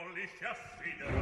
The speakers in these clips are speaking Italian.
mollisce a sfida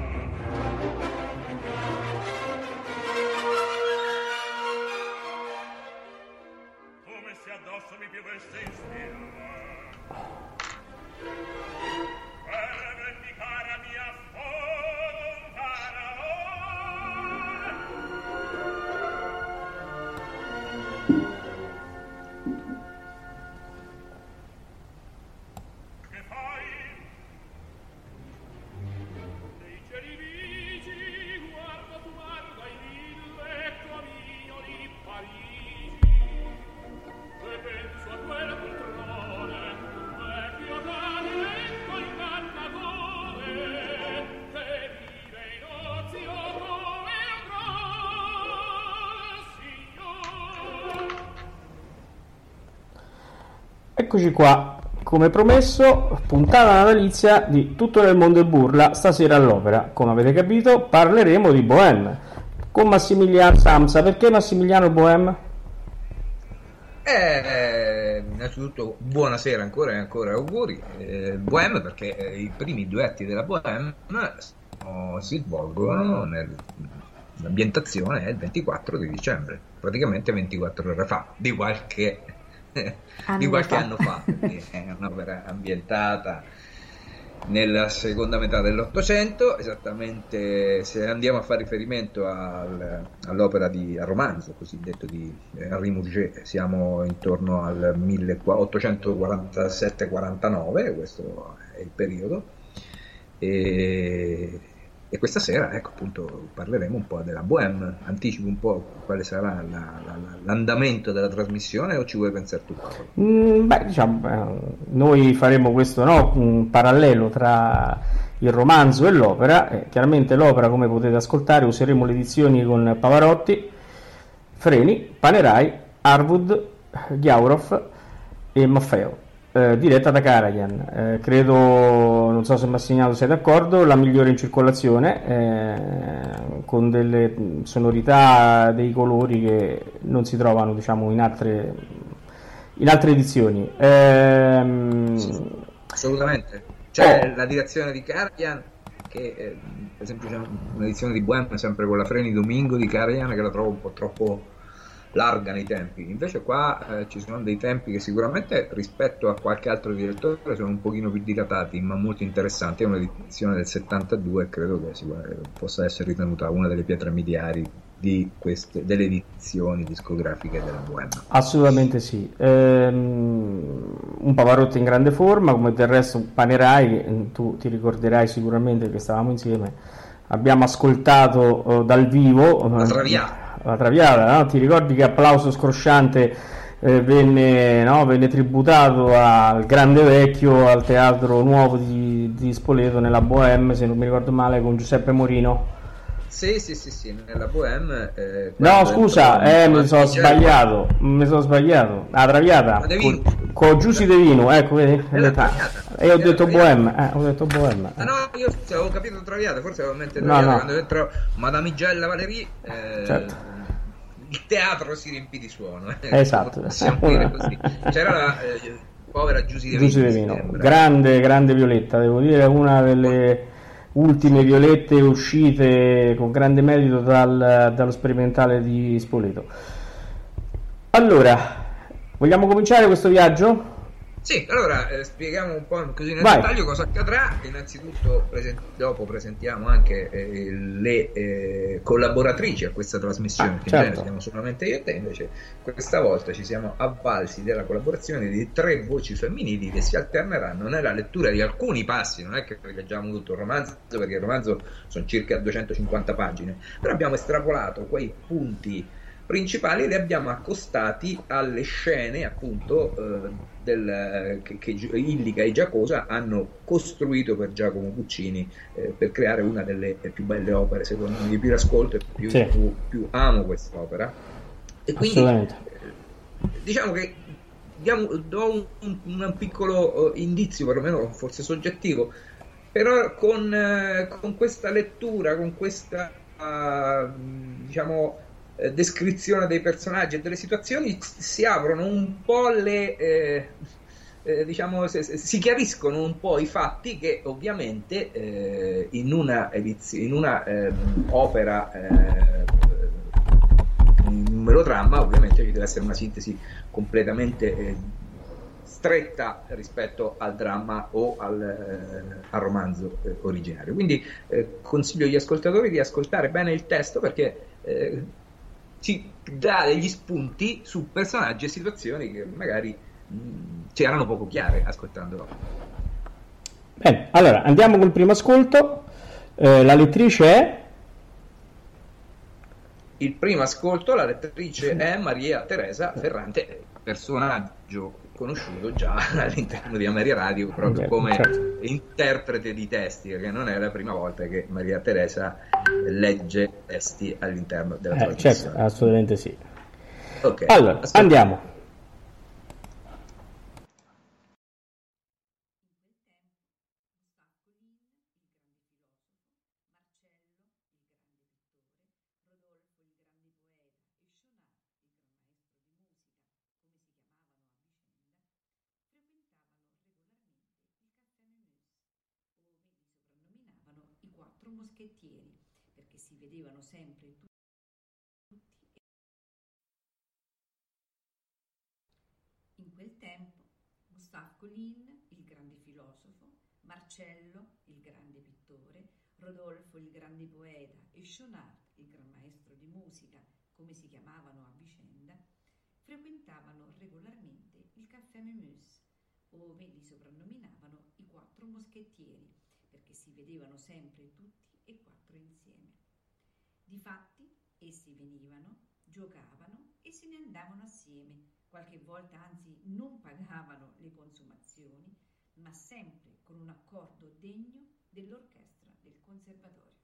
Eccoci qua, come promesso, puntata natalizia di Tutto nel mondo è burla, stasera all'opera. Come avete capito, parleremo di Bohème con Massimiliano Samsa. Perché Massimiliano Bohème? Eh, innanzitutto buonasera ancora e ancora auguri. Eh, Bohème perché eh, i primi duetti della Bohème si svolgono nel- l'ambientazione è il 24 di dicembre, praticamente 24 ore fa, di qualche, di qualche fa. anno fa. è un'opera ambientata nella seconda metà dell'Ottocento, esattamente se andiamo a fare riferimento al- all'opera di al romanzo cosiddetto di Henri Murger, siamo intorno al 1847-49, questo è il periodo. E, e questa sera, ecco appunto, parleremo un po' della Bohème. Anticipo un po' quale sarà la- la- la- l'andamento della trasmissione o ci vuoi pensare tu? Paolo? Mm, beh, diciamo, eh, noi faremo questo no, un parallelo tra il romanzo e l'opera. Eh, chiaramente l'opera, come potete ascoltare, useremo le edizioni con Pavarotti, Freni, Panerai, Harwood, Ghiaurov e Maffeo. Eh, diretta da Karajan. Eh, credo, non so se Massimiliano sei d'accordo, la migliore in circolazione, eh, con delle sonorità, dei colori che non si trovano diciamo, in, altre, in altre edizioni. Ehm, Assolutamente. C'è Oh. la direzione di Karajan che eh, per esempio c'è un'edizione di Bohème sempre con la Freni Domingo di Karajan che la trovo un po' troppo larga nei tempi. Invece qua eh, ci sono dei tempi che sicuramente rispetto a qualche altro direttore sono un pochino più dilatati, ma molto interessanti. È un'edizione del 72 e credo che possa essere ritenuta una delle pietre miliari di queste, delle edizioni discografiche della Bohème. Assolutamente sì. Ehm, un Pavarotti in grande forma, come del resto Panerai, mm, tu ti ricorderai sicuramente che stavamo insieme. Abbiamo ascoltato eh, dal vivo La eh, Traviata. La Traviata, no? Ti ricordi che applauso scrosciante eh, venne, no? venne tributato al Grande Vecchio al Teatro Nuovo di, di Spoleto nella Bohème, se non mi ricordo male, con Giuseppe Morino. Sì, sì, sì, sì, nella Bohème. eh, No, scusa, eh, mi sono sbagliato. Mi sono sbagliato. La Traviata con, con Giussi De Vino, ecco, vedi? E ho detto. Bohème, eh, ho detto Bohème. Ah no, io avevo capito Traviata, forse avevo mente No, Traviata no. quando entrò Madamigella Valerie. eh, Certo. Il teatro si riempì di suono. eh, Esatto. C'era la eh, povera Giusy De Vino. De Vino, grande, grande Violetta, devo dire, una delle ultime Violette uscite con grande merito dal- dallo sperimentale di Spoleto. Allora, vogliamo cominciare questo viaggio? Sì, allora eh, spieghiamo un po' così nel Vai. dettaglio cosa accadrà. Innanzitutto presen- dopo presentiamo anche eh, le eh, collaboratrici a questa trasmissione, Ah, che in certo. genere siamo solamente io e te, invece questa volta ci siamo avvalsi della collaborazione di tre voci femminili che si alterneranno nella lettura di alcuni passi, non è che leggiamo tutto il romanzo, perché il romanzo sono circa 250 pagine, però abbiamo estrapolato quei punti principali li abbiamo accostati alle scene appunto eh, del, che, che Illica e Giacosa hanno costruito per Giacomo Puccini eh, per creare una delle più belle opere secondo me di più ascolto e più, Sì. più, più amo quest'opera e quindi eh, diciamo che diamo, do un, un- un piccolo eh, indizio perlomeno forse soggettivo però con, eh, con questa lettura con questa diciamo eh, descrizione dei personaggi e delle situazioni si aprono un po' le eh, eh, diciamo si chiariscono un po' i fatti che ovviamente eh, in una, edizio- in una ehm, opera eh, un melodramma ovviamente ci deve essere una sintesi completamente eh, stretta rispetto al dramma o al, eh, al romanzo eh, originario. Quindi eh, consiglio agli ascoltatori di ascoltare bene il testo perché eh, ci dà degli spunti su personaggi e situazioni che magari mh, ci erano poco chiare ascoltandolo. Bene, allora andiamo col primo ascolto. Eh, la lettrice è Il primo ascolto, la lettrice è Maria Teresa Ferrante, personaggio conosciuto già all'interno di Ameria Radio proprio Beh, come certo. interprete di testi, perché non è la prima volta che Maria Teresa legge testi all'interno della Eh, trasmissione. certo, assolutamente sì. Ok, Allora, ascolta- andiamo. soprannominavano i quattro moschettieri perché si vedevano sempre tutti In quel tempo Gustave Colin, il grande filosofo, Marcello, il grande pittore, Rodolfo, il grande poeta e Chonard, il gran maestro di musica, come si chiamavano a vicenda, frequentavano regolarmente il caffè Memus, ove li soprannominavano i quattro moschettieri, perché si vedevano sempre tutti e quattro insieme. Difatti, essi venivano, giocavano e se ne andavano assieme, qualche volta anzi non pagavano le consumazioni, ma sempre con un accordo degno dell'orchestra del conservatorio.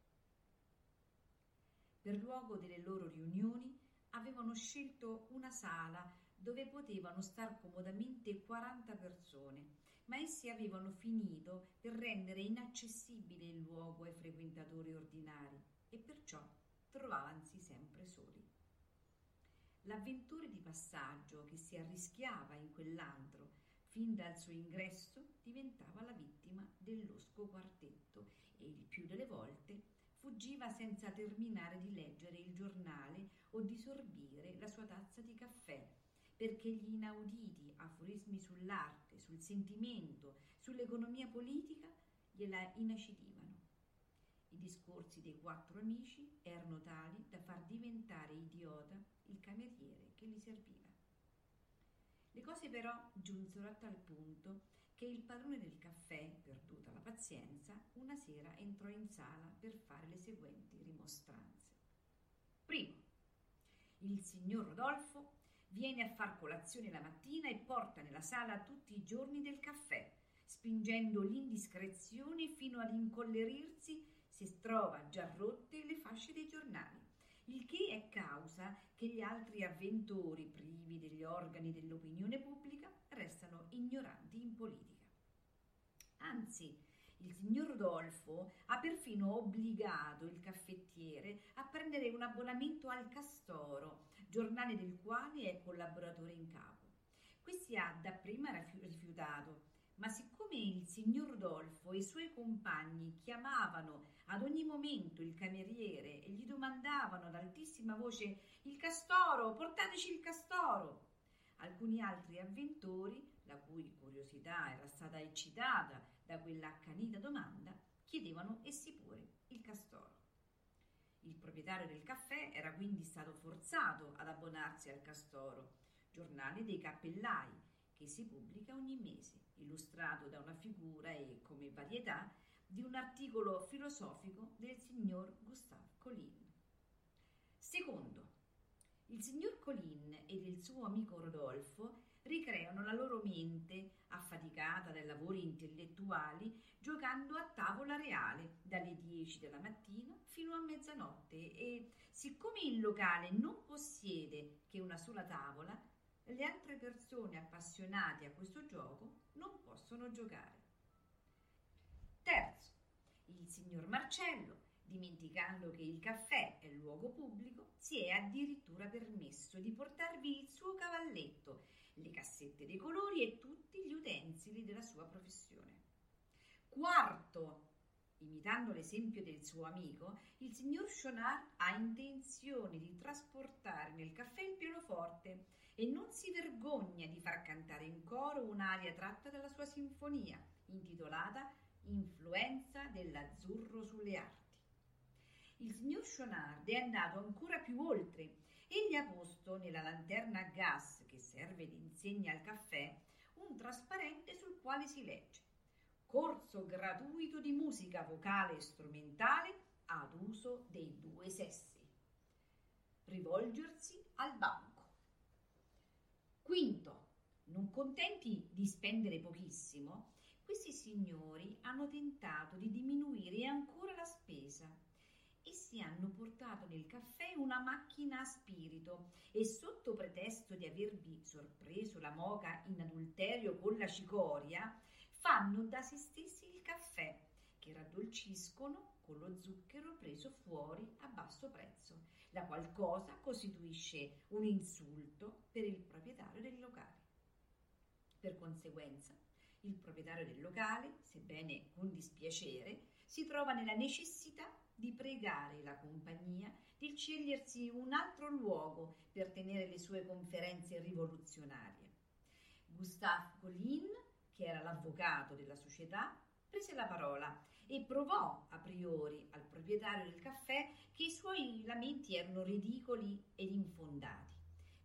Per luogo delle loro riunioni avevano scelto una sala dove potevano star comodamente 40 persone, ma essi avevano finito per rendere inaccessibile il luogo ai frequentatori ordinari e perciò trovavansi sempre soli. L'avventore di passaggio che si arrischiava in quell'antro fin dal suo ingresso diventava la vittima del losco quartetto e il più delle volte fuggiva senza terminare di leggere il giornale o di sorbire la sua tazza di caffè, perché gli inauditi aforismi sull'arte, sul sentimento, sull'economia politica gliela inacidivano. I discorsi dei quattro amici erano tali da far diventare idiota il cameriere che li serviva. Le cose però giunsero a tal punto che il padrone del caffè, perduta la pazienza, una sera entrò in sala per fare le seguenti rimostranze. Primo, il signor Rodolfo viene a far colazione la mattina e porta nella sala tutti i giorni del caffè, spingendo l'indiscrezione fino ad incollerirsi se trova già rotte le fasce dei giornali, il che è causa che gli altri avventori privi degli organi dell'opinione pubblica restano ignoranti in politica. Anzi, il signor Rodolfo ha perfino obbligato il caffettiere a prendere un abbonamento al Castoro, giornale del quale è collaboratore in capo. Questi ha dapprima rifiu- rifiutato, ma siccome il signor Rodolfo e i suoi compagni chiamavano ad ogni momento il cameriere e gli domandavano ad altissima voce il castoro, portateci il castoro. Alcuni altri avventori la cui curiosità era stata eccitata da quella accanita domanda, chiedevano essi pure il castoro. Il proprietario del caffè era quindi stato forzato ad abbonarsi al Castoro, giornale dei cappellai, che si pubblica ogni mese, illustrato da una figura e, come varietà, di un articolo filosofico del signor Gustave Colin. Secondo, il signor Colin ed il suo amico Rodolfo ricreano la loro mente, affaticata dai lavori intellettuali, giocando a tavola reale dalle 10 della mattina fino a mezzanotte e siccome il locale non possiede che una sola tavola, le altre persone appassionate a questo gioco non possono giocare. Terzo, il signor Marcello, dimenticando che il caffè è luogo pubblico, si è addirittura permesso di portarvi il suo cavalletto le cassette dei colori e tutti gli utensili della sua professione. Quarto, imitando l'esempio del suo amico, il signor Chonard ha intenzione di trasportare nel caffè il pianoforte e non si vergogna di far cantare in coro un'aria tratta dalla sua sinfonia, intitolata Influenza dell'azzurro sulle arti. Il signor Chonard è andato ancora più oltre Egli ha posto nella lanterna a gas che serve di insegna al caffè un trasparente sul quale si legge Corso gratuito di musica vocale e strumentale ad uso dei due sessi. Rivolgersi al banco. Quinto, non contenti di spendere pochissimo, questi signori hanno tentato di diminuire ancora la spesa. Essi hanno portato nel caffè una macchina a spirito e sotto pretesto di avervi sorpreso la moca in adulterio con la cicoria, fanno da se stessi il caffè che raddolciscono con lo zucchero preso fuori a basso prezzo, la qual cosa costituisce un insulto per il proprietario del locale. Per conseguenza, il proprietario del locale, sebbene con dispiacere, si trova nella necessità di pregare la compagnia di scegliersi un altro luogo per tenere le sue conferenze rivoluzionarie. Gustave Collin, che era l'avvocato della società, prese la parola e provò a priori al proprietario del caffè che i suoi lamenti erano ridicoli ed infondati,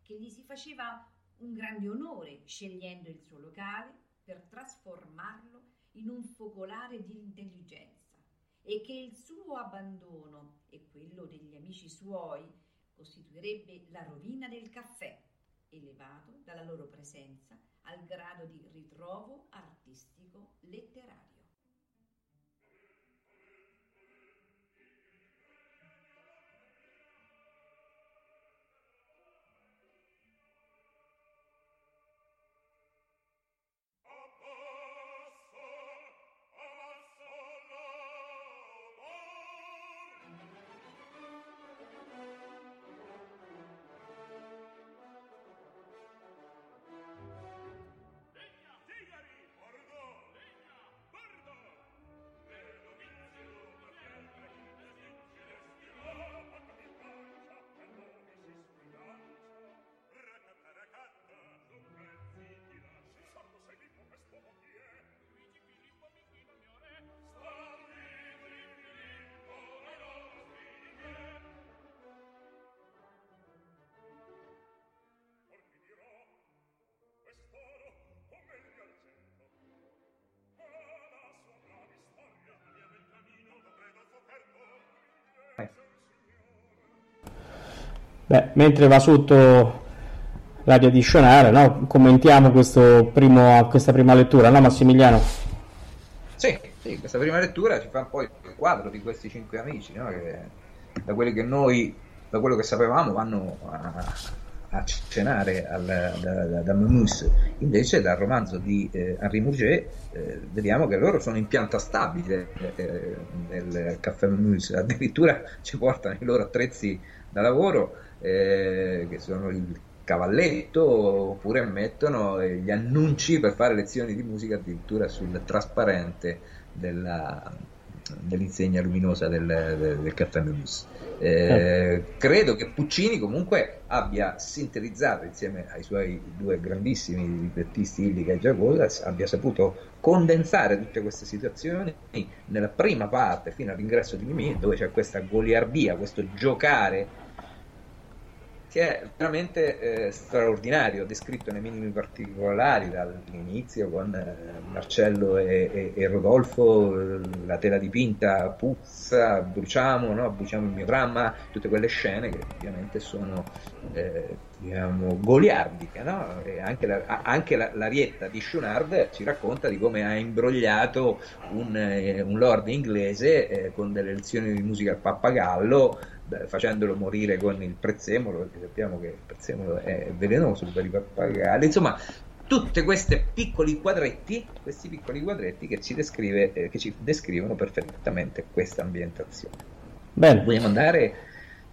che gli si faceva un grande onore scegliendo il suo locale per trasformarlo in un focolare di intelligenza e che il suo abbandono e quello degli amici suoi costituirebbe la rovina del caffè, elevato dalla loro presenza al grado di ritrovo artistico letterario. Beh, mentre va sotto l'aria di Scionare, no? commentiamo primo, questa prima lettura, no Massimiliano? Sì, sì, questa prima lettura ci fa un po' il quadro di questi cinque amici, no? che da quelli che noi, da quello che sapevamo, vanno a, a cenare al, da, da, da Memus. Invece dal romanzo di eh, Henri Murger eh, vediamo che loro sono in pianta stabile eh, nel caffè Memus, addirittura ci portano i loro attrezzi da lavoro eh, che sono il cavalletto oppure mettono gli annunci per fare lezioni di musica addirittura sul trasparente della, nell'insegna luminosa del, del, del caffè Menus. Eh, credo che Puccini comunque abbia sintetizzato insieme ai suoi due grandissimi librettisti Illica e Giacosa abbia saputo condensare tutte queste situazioni nella prima parte fino all'ingresso di Mimì dove c'è questa goliardia, questo giocare che è veramente eh, straordinario, descritto nei minimi particolari dall'inizio con eh, Marcello e, e, e Rodolfo, la tela dipinta puzza, bruciamo, no? bruciamo il mio dramma, tutte quelle scene che ovviamente sono eh, diciamo, goliardiche. No? anche, la, anche la, l'arietta di Schunard ci racconta di come ha imbrogliato un, eh, un lord inglese eh, con delle lezioni di musica al pappagallo facendolo morire con il prezzemolo, perché sappiamo che il prezzemolo è velenoso per i pappagalli. Insomma, tutti questi piccoli quadretti, questi piccoli quadretti che ci, descrive, eh, che ci descrivono perfettamente questa ambientazione. Bene. Vogliamo andare?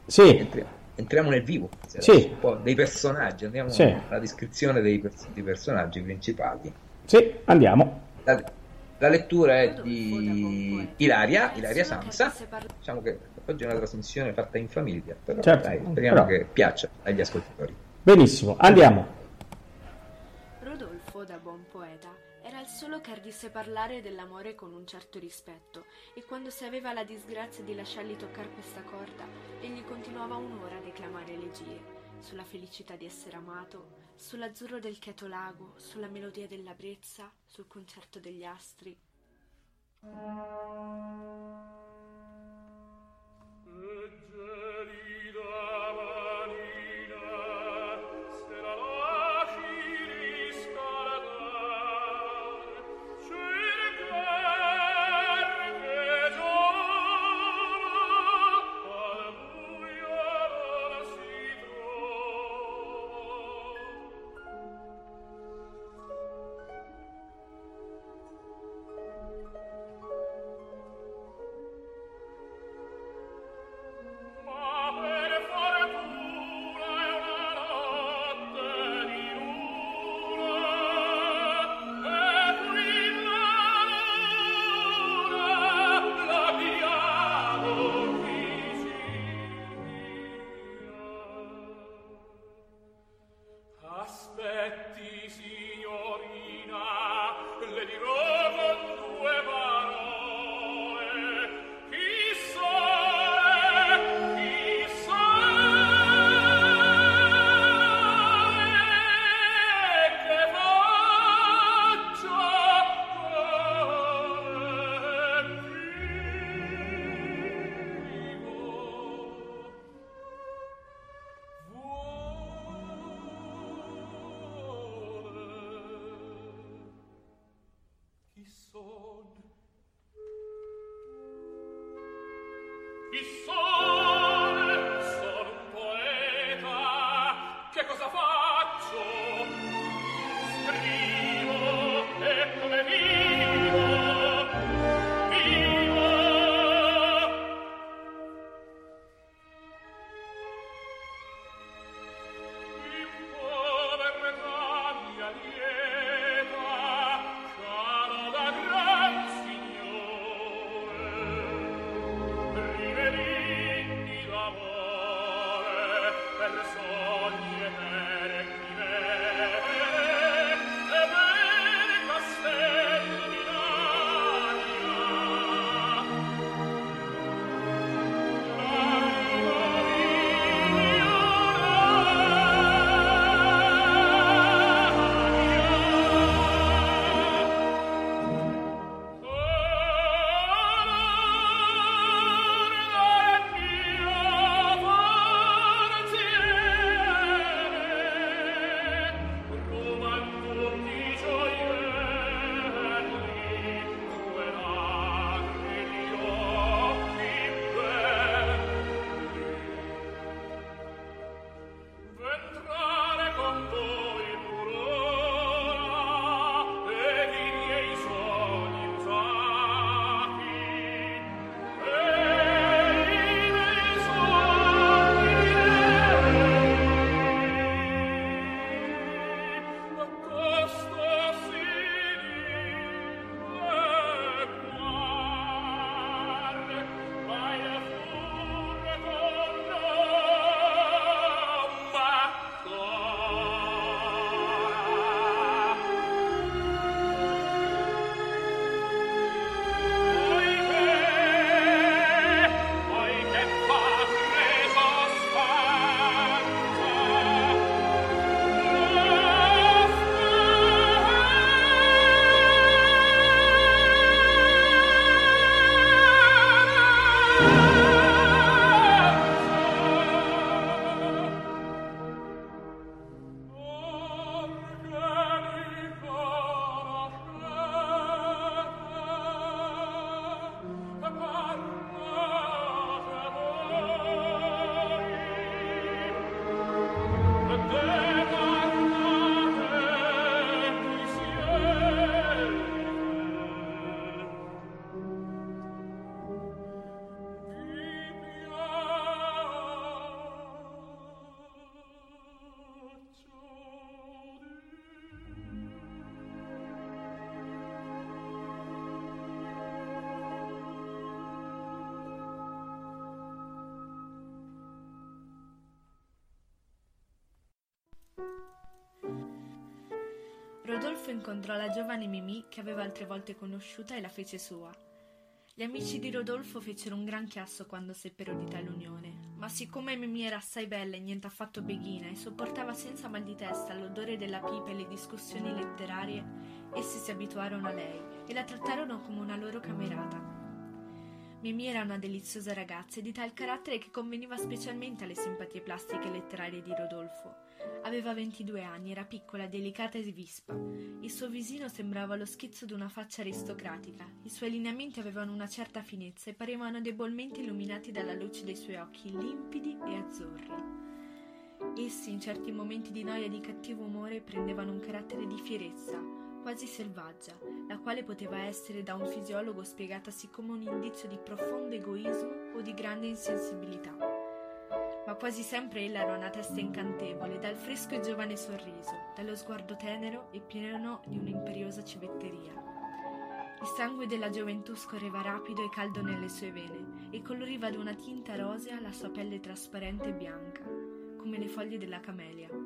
Sì. Entriamo, entriamo nel vivo sì. un po' dei personaggi, andiamo sì. alla descrizione dei, dei, personaggi principali. Sì, andiamo. La, la lettura è di Ilaria, Ilaria Samsa. Diciamo che oggi è una trasmissione fatta in famiglia, però certo, dai, speriamo però... che piaccia agli ascoltatori. Benissimo, andiamo. Rodolfo, da buon poeta, era il solo che ardisse parlare dell'amore con un certo rispetto, e quando si aveva la disgrazia di lasciargli toccare questa corda, egli continuava un'ora a declamare elegie sulla felicità di essere amato, sull'azzurro del cheto lago, sulla melodia della brezza, sul concerto degli astri. chi so incontrò la giovane Mimì che aveva altre volte conosciuta e la fece sua. Gli amici di Rodolfo fecero un gran chiasso quando seppero di tale unione, ma siccome Mimì era assai bella e niente affatto beghina e sopportava senza mal di testa l'odore della pipa e le discussioni letterarie, essi si abituarono a lei e la trattarono come una loro camerata. Mimì era una deliziosa ragazza e di tal carattere che conveniva specialmente alle simpatie plastiche e letterarie di Rodolfo. Aveva 22 anni, era piccola, delicata e vispa. Il suo visino sembrava lo schizzo di una faccia aristocratica. I suoi lineamenti avevano una certa finezza e parevano debolmente illuminati dalla luce dei suoi occhi limpidi e azzurri. Essi, in certi momenti di noia e di cattivo umore, prendevano un carattere di fierezza, quasi selvaggia, la quale poteva essere da un fisiologo spiegatasi come un indizio di profondo egoismo o di grande insensibilità. Ma quasi sempre ella era una testa incantevole, dal fresco e giovane sorriso, dallo sguardo tenero e pieno di un'imperiosa civetteria. Il sangue della gioventù scorreva rapido e caldo nelle sue vene e coloriva di una tinta rosea la sua pelle trasparente e bianca, come le foglie della camelia.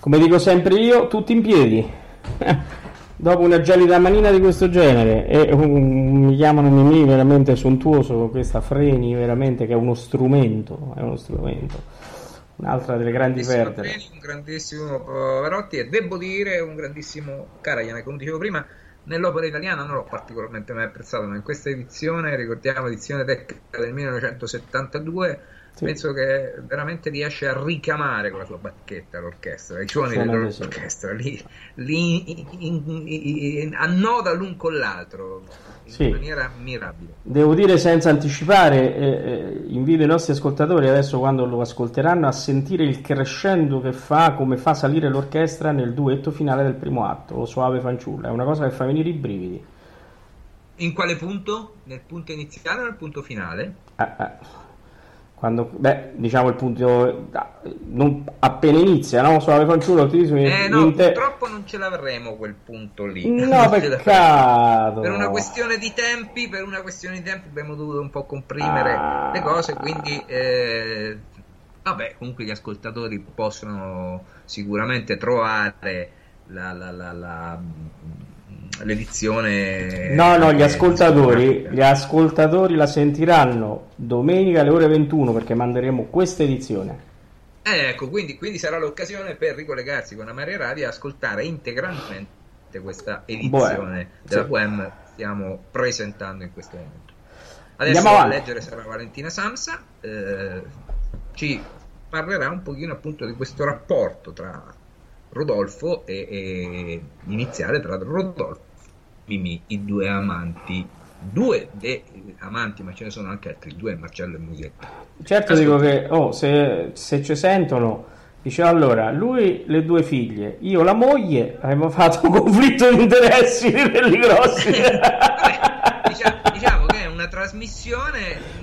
Come dico sempre io, tutti in piedi. Dopo una gelida manina di questo genere e un, mi chiamano Mimì veramente sontuoso con questa freni veramente che è uno strumento, è uno strumento. Un'altra delle grandi perdite. Un grandissimo Pavarotti e devo dire un grandissimo Karajan, come dicevo prima, nell'opera italiana non l'ho particolarmente mai apprezzato, ma in questa edizione, ricordiamo edizione tecnica del 1972 sì. penso che veramente riesce a ricamare con la sua bacchetta l'orchestra, i suoni dell'orchestra, li, li in, in, in, annoda l'un con l'altro in sì. maniera mirabile. Devo dire senza anticipare, eh, eh, invito i nostri ascoltatori adesso quando lo ascolteranno a sentire il crescendo che fa, come fa salire l'orchestra nel duetto finale del primo atto, o Soave Fanciulla, è una cosa che fa venire i brividi. In quale punto? Nel punto iniziale o nel punto finale? Ah, ah. Quando, beh, diciamo il punto non, appena inizia, no? Suave fanciullo, ti dico, eh, no, inter... purtroppo non ce l'avremo quel punto lì. No, peccato. Per una questione di tempi, per una questione di tempi abbiamo dovuto un po' comprimere ah. le cose, quindi eh, vabbè, comunque gli ascoltatori possono sicuramente trovare la, la, la, la l'edizione. No, no, gli ascoltatori, gli ascoltatori la sentiranno domenica alle ore 21 perché manderemo questa edizione. Eh, ecco, quindi, quindi, sarà l'occasione per ricollegarsi con Amaria Radio e ascoltare integralmente questa edizione Bohem, della sì. Bohem stiamo presentando in questo momento. Adesso a leggere sarà Valentina Samsa, eh, ci parlerà un pochino appunto di questo rapporto tra Rodolfo e, e iniziale tra Rodolfo Mimì, i due amanti, due dei amanti, ma ce ne sono anche altri due, Marcello e Musietta. Certo, Ascolta. dico che oh, se, se ci sentono, dice allora, lui le due figlie, io la moglie, abbiamo fatto un conflitto di interessi belli grossi. Vabbè, diciamo, diciamo che è una trasmissione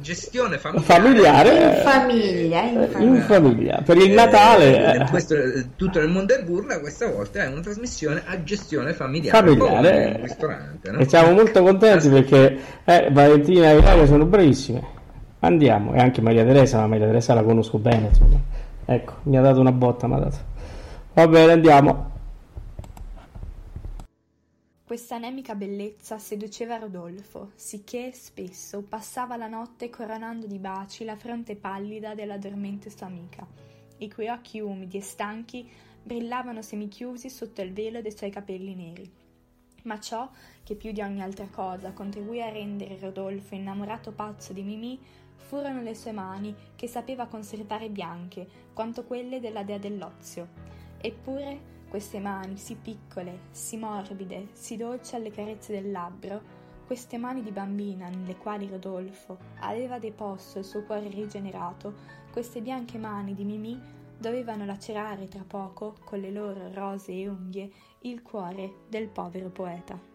gestione familiare, familiare in famiglia, in famiglia. In famiglia. per il Natale eh, questo, tutto nel mondo è burla questa volta è una trasmissione a gestione familiare, familiare. Un ristorante, no? e siamo molto contenti perché eh, Valentina e Ilaria sono bravissime andiamo e anche Maria Teresa ma Maria Teresa la conosco bene insomma. ecco mi ha dato una botta mi ha dato. va bene andiamo questa anemica bellezza seduceva Rodolfo, sicché spesso passava la notte coronando di baci la fronte pallida della dormente sua amica, i cui occhi umidi e stanchi brillavano semichiusi sotto il velo dei suoi capelli neri. Ma ciò che più di ogni altra cosa contribuì a rendere Rodolfo innamorato pazzo di Mimì furono le sue mani che sapeva conservare bianche quanto quelle della dea dell'ozio. Eppure queste mani sì piccole, sì morbide, sì dolci alle carezze del labbro, queste mani di bambina nelle quali Rodolfo aveva deposto il suo cuore rigenerato, queste bianche mani di Mimì dovevano lacerare tra poco, con le loro rosee unghie, il cuore del povero poeta.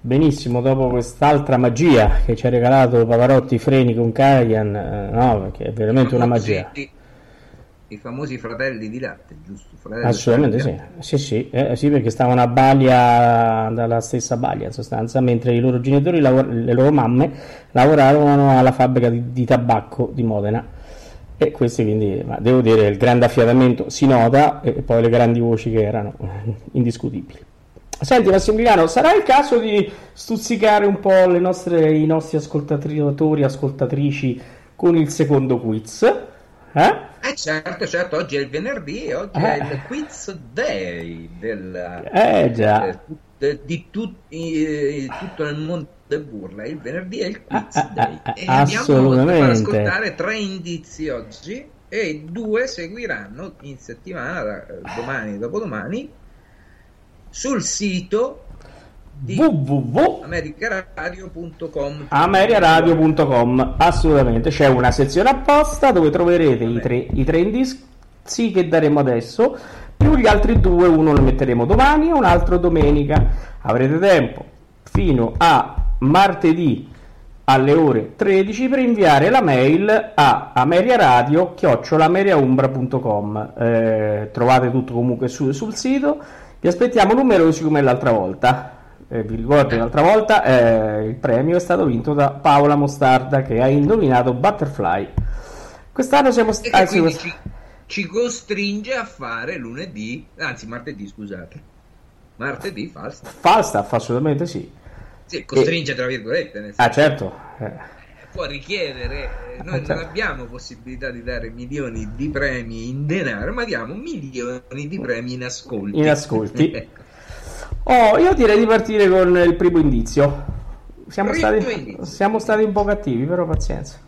Benissimo dopo quest'altra magia che ci ha regalato Pavarotti Freni con Kajan, eh, no, perché è veramente una magia. I, famosi fratelli di latte, giusto? Fratelli Assolutamente sì, latte. sì, sì, eh, sì, perché stavano a Balia, dalla stessa Balia in sostanza, mentre i loro genitori, le loro mamme, lavoravano alla fabbrica di, di tabacco di Modena. E questi quindi, ma devo dire, il grande affiatamento si nota e poi le grandi voci che erano indiscutibili. Senti Massimiliano, sarà il caso di stuzzicare un po' le nostre, i nostri ascoltatori, ascoltatrici con il secondo quiz? Eh? Eh certo, certo, oggi è il venerdì e oggi Eh. è il quiz day del, Eh già. eh, de- di tutti, eh, tutto il mondo del burla. Il venerdì è il quiz Ah, ah, day. ah, e ah, abbiamo assolutamente. ascoltare tre indizi oggi e due seguiranno in settimana, eh, domani e dopodomani, sul sito di www americaradio.com ameriaradio.com assolutamente. C'è una sezione apposta dove troverete i tre, i tre indizi che daremo adesso. Più gli altri due uno lo metteremo domani e un altro domenica. Avrete tempo fino a martedì alle ore 13 per inviare la mail a ameriaradio eh, trovate tutto comunque su- sul sito vi aspettiamo numerosi come l'altra volta eh, vi ricordo l'altra volta eh, il premio è stato vinto da Paola Mostarda che ha indovinato Butterfly. Quest'anno siamo e stati... quindi quest- ci, ci costringe a fare lunedì, anzi martedì scusate, martedì Falstaff. Falstaff, assolutamente sì. Sì, costringe tra virgolette, Ah, certo. eh, può richiedere, eh, noi Ah, non certo. abbiamo possibilità di dare milioni di premi in denaro, ma diamo milioni di premi in ascolti. In ascolti. Oh, io direi di partire con il primo indizio. Siamo, Primo stati, indizio. siamo stati un po' cattivi, però pazienza.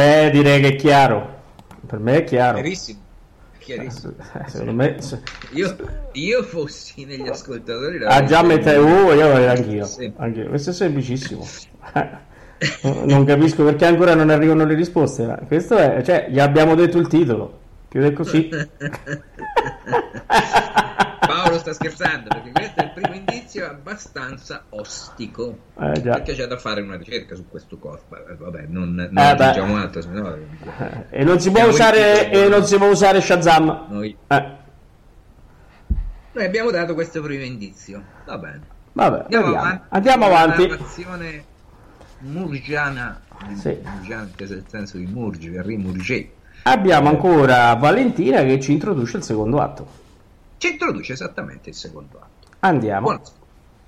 Beh, direi che è chiaro. Per me è chiaro. Chiarissimo, chiarissimo. Eh, Secondo me... Io, io fossi negli ascoltatori... Ah, già mette... Uh, io l'avrei anch'io. Sì. anch'io. Questo è semplicissimo. non capisco perché ancora non arrivano le risposte. Questo è... Cioè, gli abbiamo detto il titolo. Di così. Paolo sta scherzando perché questo è il primo indizio abbastanza ostico. Eh, già. Perché c'è da fare una ricerca su questo corpo. Eh, Vabbè, non, non Eh, beh. aggiungiamo altro, sennò Eh, E non si può usare, e non si può usare Shazam. noi, Eh, noi abbiamo dato questo primo indizio. Va bene. vabbè, Andiamo vediamo. avanti. Andiamo avanti. narrazione murgiana, Sì. murgiana nel senso di murgi, rimurgé. Abbiamo ancora Valentina che ci introduce il secondo atto. Ci introduce esattamente il secondo atto. Andiamo. Buon ascolto.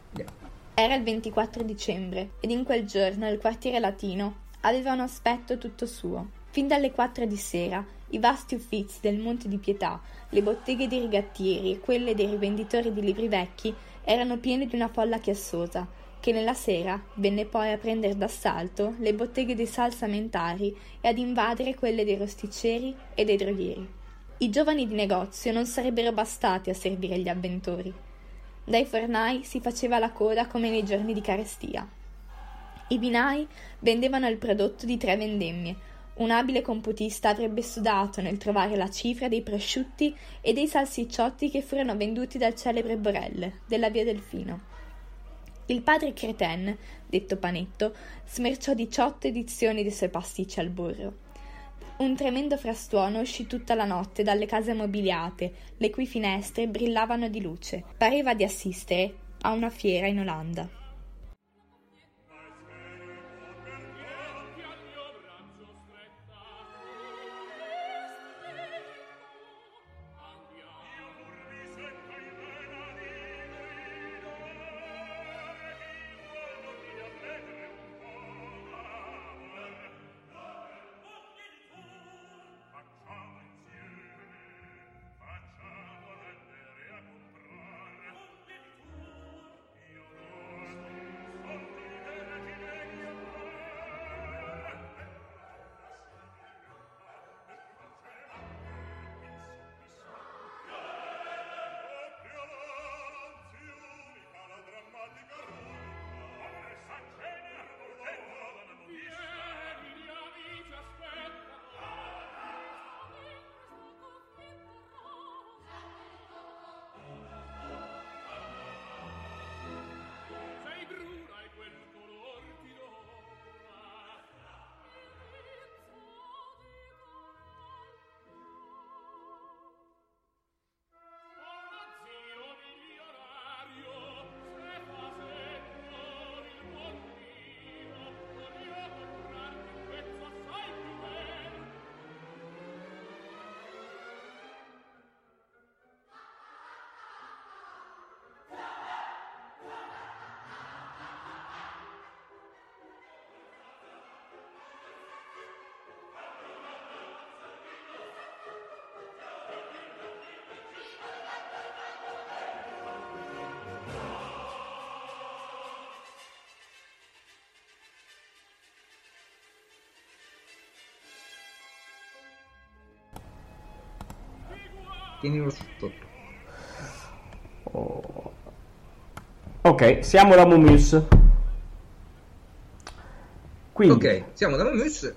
Andiamo. Era il 24 dicembre ed in quel giorno il quartiere latino aveva un aspetto tutto suo. Fin dalle 4 di sera i vasti uffizi del Monte di Pietà, le botteghe dei rigattieri e quelle dei rivenditori di libri vecchi erano piene di una folla chiassosa che nella sera venne poi a prendere d'assalto le botteghe dei salsamentari e ad invadere quelle dei rosticceri e dei droghieri. I giovani di negozio non sarebbero bastati a servire gli avventori. Dai fornai si faceva la coda come nei giorni di carestia. I binai vendevano il prodotto di tre vendemmie. Un abile computista avrebbe sudato nel trovare la cifra dei prosciutti e dei salsicciotti che furono venduti dal celebre Borelle della via Delfino. Il padre Creten, detto Panetto, smerciò 18 edizioni dei suoi pasticci al burro. Un tremendo frastuono uscì tutta la notte dalle case mobiliate, le cui finestre brillavano di luce. Pareva di assistere a una fiera in Olanda. Tienilo sotto. Oh. Ok, siamo da Mumus. Quindi, Ok, siamo da Momus.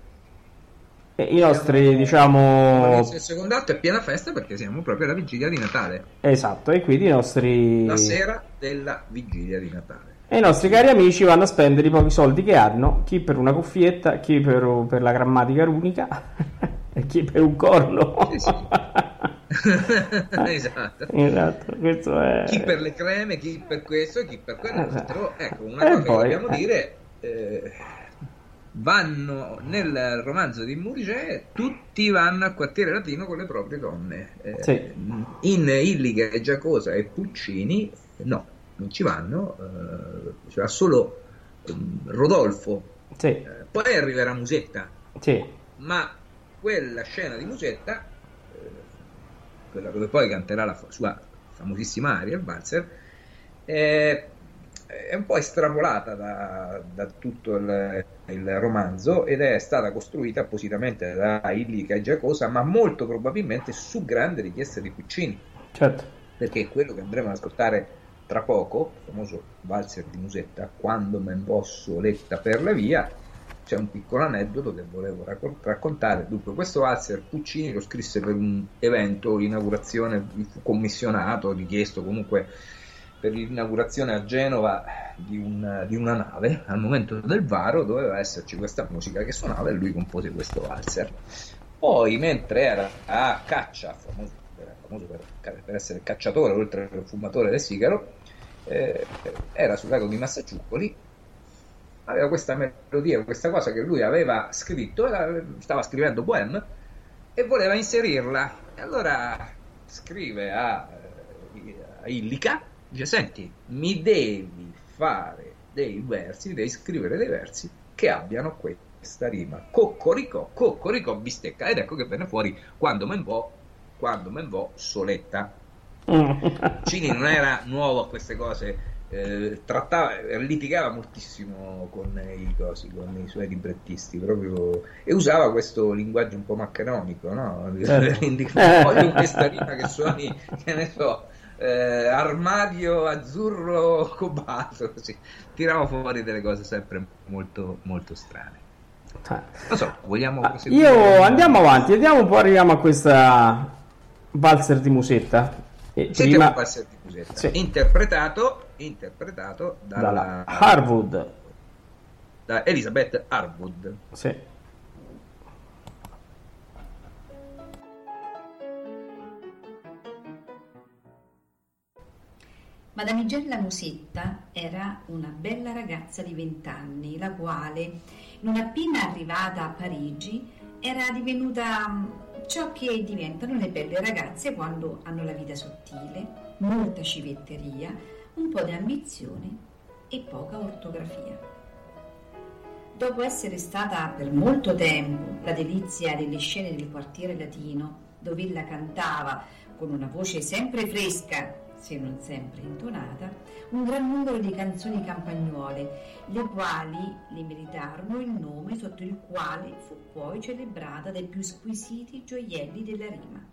eh, i nostri, Siamo- diciamo... Il secondo atto è piena festa perché siamo proprio alla vigilia di Natale. Esatto, e quindi i nostri... La sera della vigilia di Natale. E i nostri cari amici vanno a spendere i pochi soldi che hanno, chi per una cuffietta, chi per, per la grammatica runica e chi per un corno. Sì, sì. esatto. esatto, questo è... Chi per le creme, chi per questo e chi per quell'altro. Ecco, una E cosa poi, che dobbiamo eh. dire, eh, vanno nel romanzo di Murger, tutti vanno al quartiere latino con le proprie donne. Eh, Sì. In Illiga e Giacosa e Puccini, no, non ci vanno, eh, ci va solo ehm, Rodolfo. Sì, Eh, poi arriverà Musetta, sì, ma quella scena di Musetta, eh, quella dove poi canterà la sua famosissima aria, il Valzer, eh, è un po' estrapolata da, da tutto il, il romanzo ed è stata costruita appositamente da Illica e Giacosa, ma molto probabilmente su grande richiesta di Puccini, certo. perché è quello che andremo ad ascoltare tra poco, il famoso valzer di Musetta, quando men posso letta per la via, c'è un piccolo aneddoto che volevo raccon- raccontare. Dunque, questo valzer Puccini lo scrisse per un evento, l'inaugurazione, fu commissionato, richiesto comunque per l'inaugurazione a Genova di, un- di una nave. Al momento del varo doveva esserci questa musica che suonava e lui compose questo valzer. Poi, mentre era a caccia, famoso, era famoso per, per essere cacciatore oltre che fumatore del sigaro, eh, era sul lago di Massaciuccoli, aveva questa melodia, questa cosa che lui aveva scritto, stava scrivendo Bohème e voleva inserirla. E allora scrive a, a Illica, dice, senti, mi devi fare dei versi, devi scrivere dei versi che abbiano questa rima. Coccoricò, coccoricò, bistecca. Ed ecco che venne fuori quando men vo, quando men vo, soletta. Cini non era nuovo a queste cose, eh, trattava, litigava moltissimo con i, cosi, con i suoi librettisti proprio, e usava questo linguaggio un po' maccheronico, no? Certo. Voglio questa rima che suoni, che ne so, eh, armadio azzurro cobalto, così. tirava fuori delle cose sempre molto, molto strane. Non so, vogliamo proseguire? Io andiamo avanti, vediamo un po', arriviamo a questa valzer di Musetta. E prima passaggio di Musetta. Sì. interpretato, interpretato dalla, dalla Harwood. da Elizabeth Harwood. Sì. Madamigella Musetta era una bella ragazza di vent'anni, la quale, non appena arrivata a Parigi, era divenuta mm, ciò che diventano le belle ragazze quando hanno la vita sottile, molta civetteria, un po' di ambizione e poca ortografia. Dopo essere stata per molto tempo la delizia delle scene del quartiere latino, dove ella cantava con una voce sempre fresca, se non sempre intonata, un gran numero di canzoni campagnuole, le quali le meritarono il nome sotto il quale fu poi celebrata dai più squisiti gioielli della rima.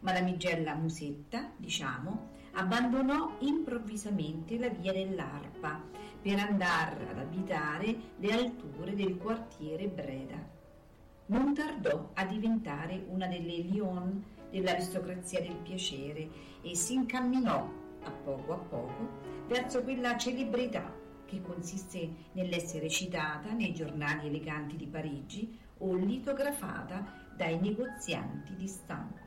Ma la migella Musetta, diciamo, abbandonò improvvisamente la via dell'arpa per andare ad abitare le alture del quartiere Breda. Non tardò a diventare una delle Lion dell'aristocrazia del piacere e si incamminò a poco a poco verso quella celebrità che consiste nell'essere citata nei giornali eleganti di Parigi o litografata dai negozianti di stampa.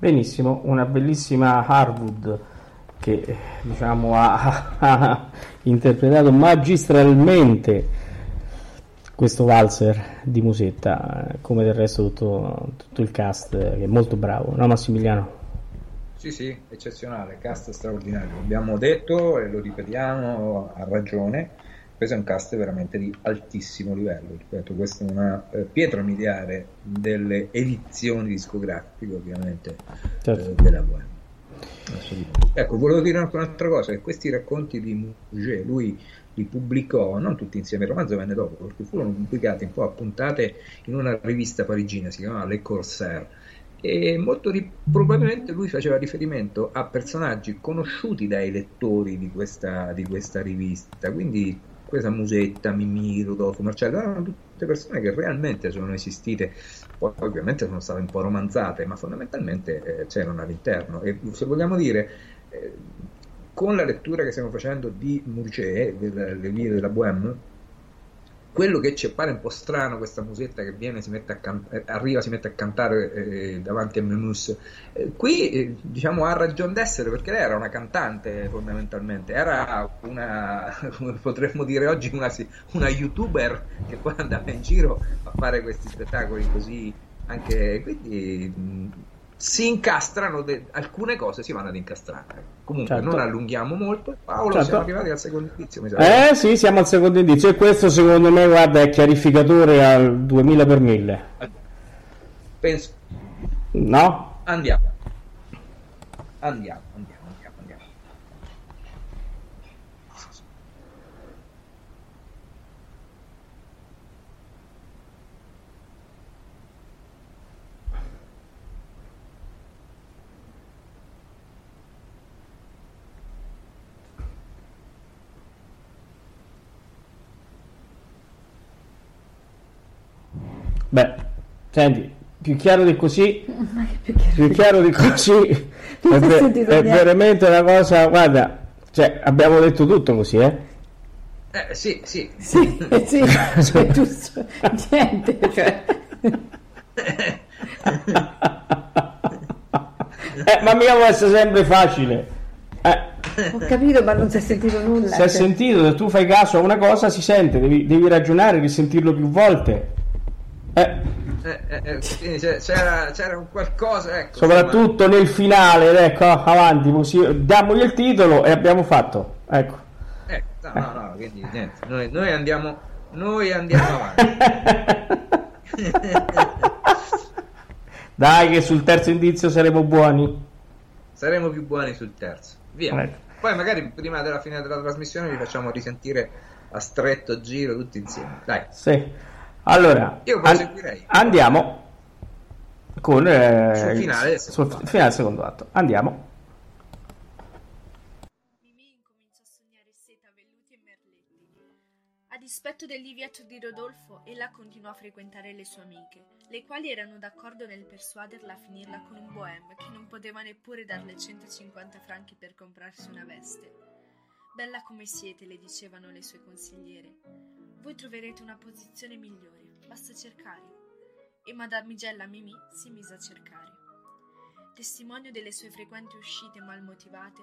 Benissimo, una bellissima Harwood che diciamo ha, ha interpretato magistralmente questo valzer di Musetta, come del resto tutto, tutto il cast che è molto bravo, no Massimiliano? Sì, sì, eccezionale, cast straordinario. Abbiamo detto e lo ripetiamo a ragione, questo è un cast veramente di altissimo livello. Ripeto, questa è una eh, pietra miliare delle edizioni discografiche, ovviamente, certo. eh, della Bohème. Ecco, volevo dire anche un'altra cosa, che questi racconti di Mouget, lui li pubblicò, non tutti insieme, il romanzo venne dopo, perché furono pubblicati un po' a puntate in una rivista parigina, si chiamava Le Corsair, e molto ri- probabilmente lui faceva riferimento a personaggi conosciuti dai lettori di questa, di questa rivista, quindi questa Musetta, Mimì, Rodolfo, Marcello, erano tutte persone che realmente sono esistite, poi ovviamente sono state un po' romanzate, ma fondamentalmente eh, c'erano all'interno. E se vogliamo dire, eh, con la lettura che stiamo facendo di Murger, delle vie della Bohème, quello che ci pare un po' strano questa musetta che viene, si can- eh, arriva, si mette a cantare eh, davanti a Menus, eh, qui eh, diciamo ha ragione d'essere perché lei era una cantante fondamentalmente, era una, come potremmo dire oggi, una, una youtuber che poi andava in giro a fare questi spettacoli così anche quindi mh, si incastrano de- alcune cose si vanno ad incastrare. Comunque certo. non allunghiamo molto. Paolo certo. siamo arrivati al secondo indizio eh sì siamo al secondo indizio e questo secondo me guarda è chiarificatore al 2000 per 1000 penso. No? andiamo. Andiamo andiamo Beh, senti, più chiaro di così, più chiaro, più chiaro di così, è, ve- è veramente una cosa, guarda, cioè, abbiamo detto tutto così, eh? Eh, sì, sì. Sì, sì, cioè, giusto, niente, cioè. eh, ma mica può essere sempre facile. Eh. Ho capito, ma non si è sentito nulla. Si è cioè. sentito, se tu fai caso a una cosa si sente, devi, devi ragionare, risentirlo più volte. Eh. Eh, eh, eh c'era, c'era, un qualcosa ecco, soprattutto insomma. nel finale ecco avanti diamogli il titolo e abbiamo fatto ecco eh, no, no, no, quindi niente noi, noi andiamo noi andiamo avanti Dai, che sul terzo indizio saremo buoni. Saremo più buoni sul terzo. Via. Ecco. Poi magari prima della fine della trasmissione vi facciamo risentire a stretto giro tutti insieme. Dai. Sì. Allora, Io an- andiamo con eh, Sul finale del sul secondo atto. finale del secondo atto. Andiamo. Mimì incominciò a sognare seta, velluti e merletti. A dispetto del divieto di Rodolfo, ella continuò a frequentare le sue amiche, le quali erano d'accordo nel persuaderla a finirla con un bohème che non poteva neppure darle 150 franchi per comprarsi una veste. Bella come siete, le dicevano le sue consigliere. Voi troverete una posizione migliore, basta cercare. E Madamigella Mimì si mise a cercare. Testimonio delle sue frequenti uscite mal motivate,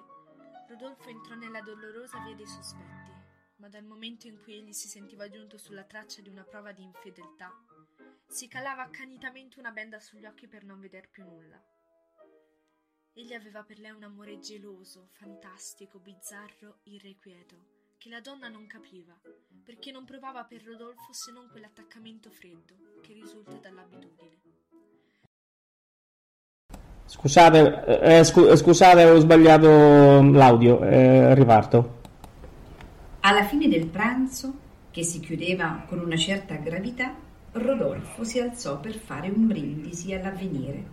Rodolfo entrò nella dolorosa via dei sospetti, ma dal momento in cui egli si sentiva giunto sulla traccia di una prova di infedeltà, si calava accanitamente una benda sugli occhi per non veder più nulla. Egli aveva per lei un amore geloso, fantastico, bizzarro, irrequieto, che la donna non capiva, perché non provava per Rodolfo se non quell'attaccamento freddo che risulta dall'abitudine. Scusate, eh, scu- scusate, avevo sbagliato l'audio. eh, riparto. Alla fine del pranzo, che si chiudeva con una certa gravità, Rodolfo si alzò per fare un brindisi all'avvenire.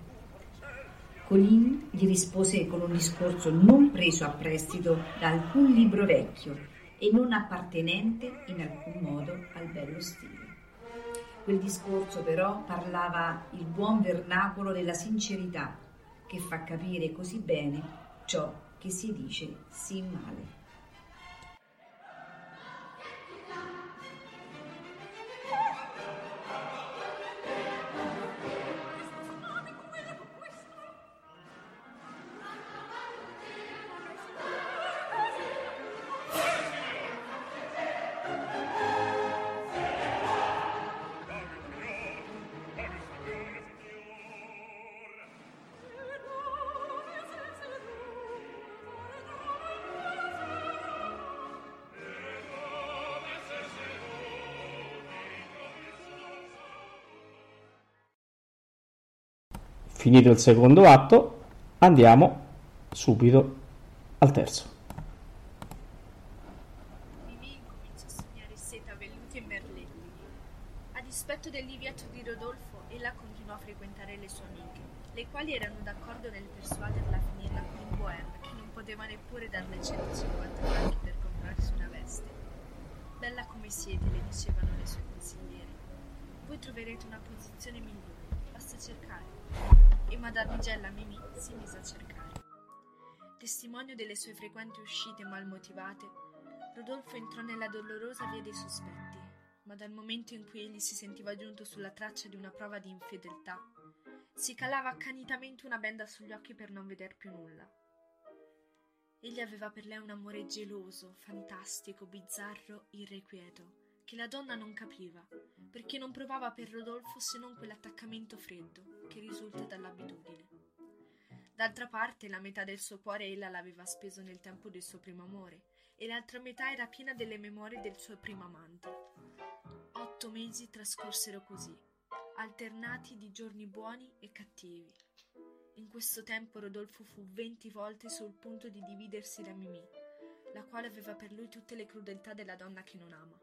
Colin gli rispose con un discorso non preso a prestito da alcun libro vecchio e non appartenente in alcun modo al bello stile. Quel discorso però parlava il buon vernacolo della sincerità che fa capire così bene ciò che si dice sì male. Finito il secondo atto, andiamo subito al terzo. Mimì incominciò a sognare seta, velluti e merletti. A dispetto del divieto di Rodolfo, ella continuò a frequentare le sue amiche, le quali erano d'accordo nel persuaderla a finirla con un bohème che non poteva neppure darle 150 franchi per comprarsi una veste. Bella come siete, le dicevano le sue consigliere. Voi troverete una posizione migliore, basta cercare. E Madamigella Mimì si mise a cercare. Testimonio delle sue frequenti uscite mal motivate, Rodolfo entrò nella dolorosa via dei sospetti, ma dal momento in cui egli si sentiva giunto sulla traccia di una prova di infedeltà, si calava accanitamente una benda sugli occhi per non veder più nulla. Egli aveva per lei un amore geloso, fantastico, bizzarro, irrequieto, che la donna non capiva, perché non provava per Rodolfo se non quell'attaccamento freddo che risulta dall'abitudine. D'altra parte, la metà del suo cuore ella l'aveva speso nel tempo del suo primo amore, e l'altra metà era piena delle memorie del suo primo amante. Otto mesi trascorsero così, alternati di giorni buoni e cattivi. In questo tempo Rodolfo fu venti volte sul punto di dividersi da Mimì, la quale aveva per lui tutte le crudeltà della donna che non ama.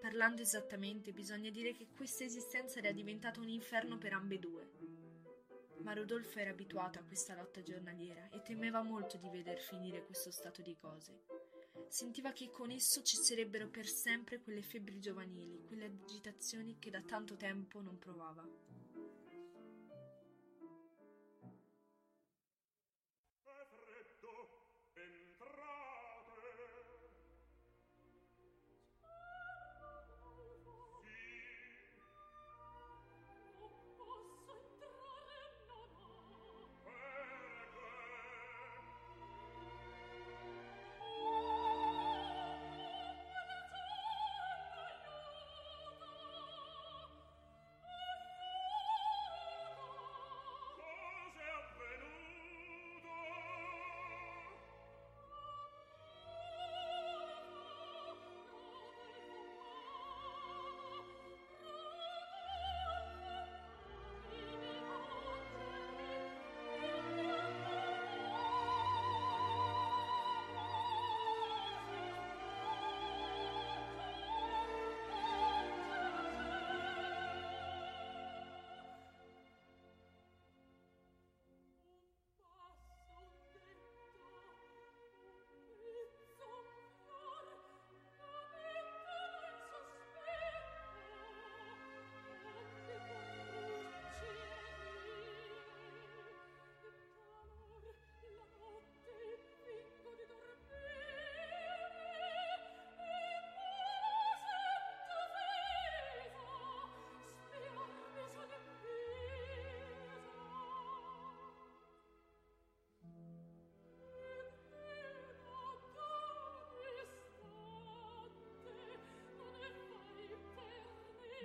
Parlando esattamente, bisogna dire che questa esistenza era diventata un inferno per ambedue. Ma Rodolfo era abituato a questa lotta giornaliera e temeva molto di veder finire questo stato di cose. Sentiva che con esso cesserebbero per sempre quelle febbri giovanili, quelle agitazioni che da tanto tempo non provava.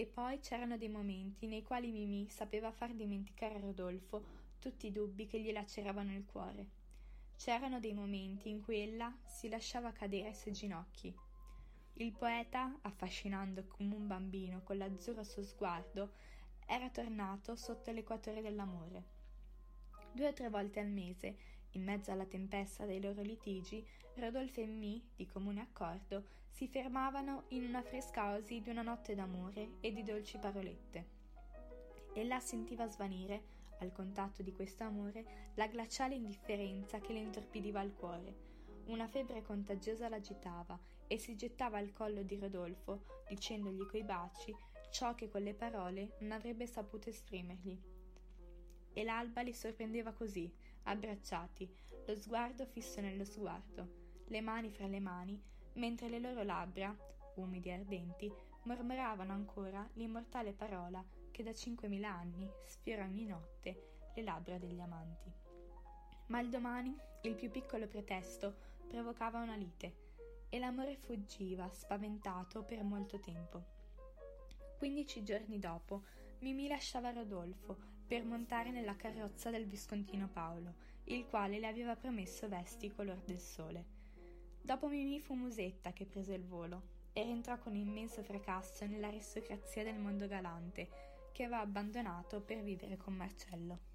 E poi c'erano dei momenti nei quali Mimì sapeva far dimenticare a Rodolfo tutti i dubbi che gli laceravano il cuore. C'erano dei momenti in cui ella si lasciava cadere ai suoi ginocchi. Il poeta, affascinando come un bambino con l'azzurro suo sguardo, era tornato sotto l'equatore dell'amore. Due o tre volte al mese, in mezzo alla tempesta dei loro litigi, Rodolfo e Mi, di comune accordo, si fermavano in una fresca osi di una notte d'amore e di dolci parolette. Ella sentiva svanire, al contatto di questo amore, la glaciale indifferenza che le intorpidiva il cuore. Una febbre contagiosa l'agitava e si gettava al collo di Rodolfo, dicendogli coi baci ciò che con le parole non avrebbe saputo esprimergli. E l'alba li sorprendeva così, abbracciati, lo sguardo fisso nello sguardo, le mani fra le mani, mentre le loro labbra, umidi e ardenti, mormoravano ancora l'immortale parola che da cinquemila anni sfiora ogni notte le labbra degli amanti. Ma il domani, il più piccolo pretesto, provocava una lite, e l'amore fuggiva, spaventato, per molto tempo. Quindici giorni dopo, Mimì lasciava Rodolfo per montare nella carrozza del viscontino Paolo, il quale le aveva promesso vesti color del sole. Dopo Mimì fu Musetta che prese il volo e rientrò con immenso fracasso nell'aristocrazia del mondo galante, che aveva abbandonato per vivere con Marcello.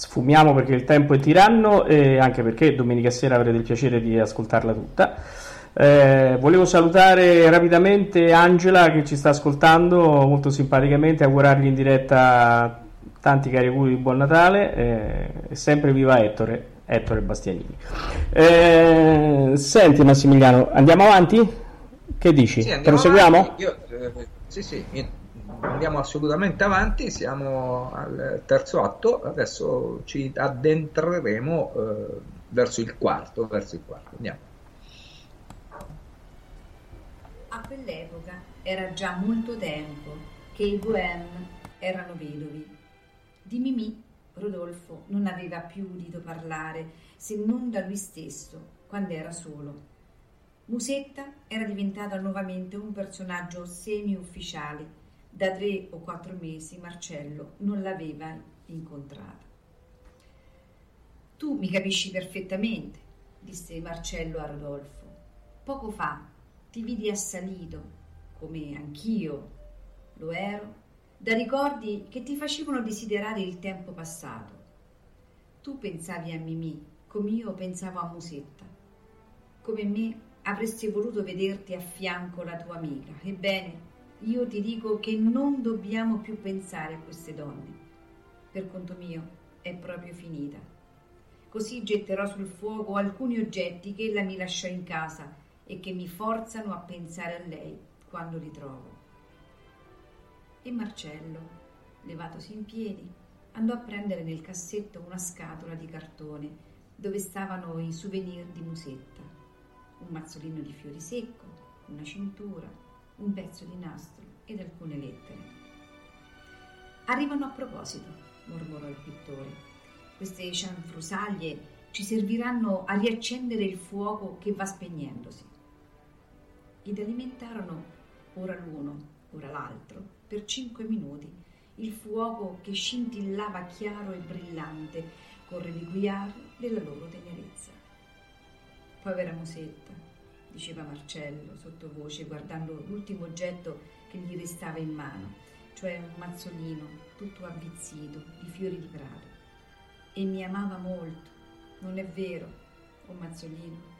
Sfumiamo perché il tempo è tiranno e anche perché domenica sera avrete il piacere di ascoltarla tutta. Eh, volevo salutare rapidamente Angela che ci sta ascoltando molto simpaticamente, augurargli in diretta tanti cari auguri di buon Natale eh, e sempre viva Ettore, Ettore Bastianini. Eh, senti Massimiliano, andiamo avanti? Che dici? Sì, Proseguiamo? Io, eh, sì, sì, io- andiamo assolutamente avanti, siamo al terzo atto, adesso ci addentreremo eh, verso il quarto, verso il quarto. Andiamo. A quell'epoca era già molto tempo che i Bohème erano vedovi. Di Mimì Rodolfo non aveva più udito parlare se non da lui stesso quando era solo. Musetta era diventata nuovamente un personaggio semi-ufficiale. Da tre o quattro mesi Marcello non l'aveva incontrata. Tu mi capisci perfettamente, disse Marcello a Rodolfo. Poco fa ti vidi assalito, come anch'io lo ero, da ricordi che ti facevano desiderare il tempo passato. Tu pensavi a Mimì, come io pensavo a Musetta. Come me avresti voluto vederti a fianco la tua amica. Ebbene, io ti dico che non dobbiamo più pensare a queste donne. Per conto mio è proprio finita. Così getterò sul fuoco alcuni oggetti che ella mi lasciò in casa e che mi forzano a pensare a lei quando li trovo. E Marcello, levatosi in piedi, andò a prendere nel cassetto una scatola di cartone dove stavano i souvenir di Musetta, un mazzolino di fiori secco, una cintura, un pezzo di nastro ed alcune lettere. Arrivano a proposito, mormorò il pittore. Queste cianfrusaglie ci serviranno a riaccendere il fuoco che va spegnendosi. Ed alimentarono ora l'uno, ora l'altro, per cinque minuti, il fuoco che scintillava chiaro e brillante col reliquiario della loro tenerezza. Povera musetta, diceva Marcello sottovoce guardando l'ultimo oggetto che gli restava in mano, cioè un mazzolino tutto avvizzito di fiori di prato. E mi amava molto, non è vero, oh mazzolino?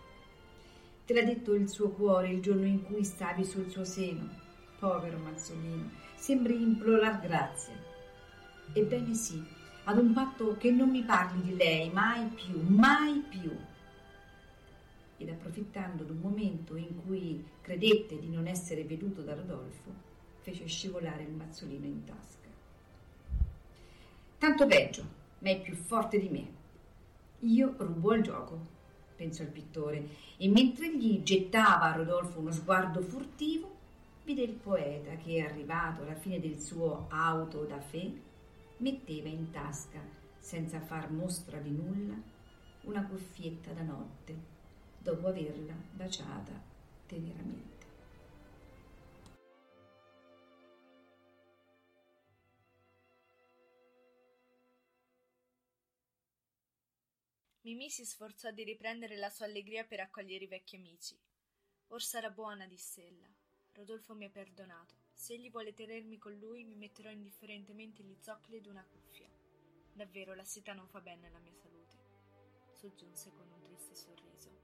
Te l'ha detto il suo cuore il giorno in cui stavi sul suo seno. Povero mazzolino, sembri implorar grazia. Ebbene sì, ad un patto che non mi parli di lei mai più, mai più. Ed approfittando d'un momento in cui credette di non essere veduto da Rodolfo, fece scivolare il mazzolino in tasca. Tanto peggio, ma è più forte di me. Io rubo al gioco, pensò il pittore, e mentre gli gettava a Rodolfo uno sguardo furtivo, vide il poeta che, arrivato alla fine del suo auto da fe, metteva in tasca, senza far mostra di nulla, una cuffietta da notte, dopo averla baciata teneramente. Mimì si sforzò di riprendere la sua allegria per accogliere i vecchi amici. Or sarà buona, diss'ella. Rodolfo mi ha perdonato. Se egli vuole tenermi con lui, mi metterò indifferentemente gli zoccoli ed una cuffia. Davvero, la seta non fa bene alla mia salute, soggiunse con un triste sorriso.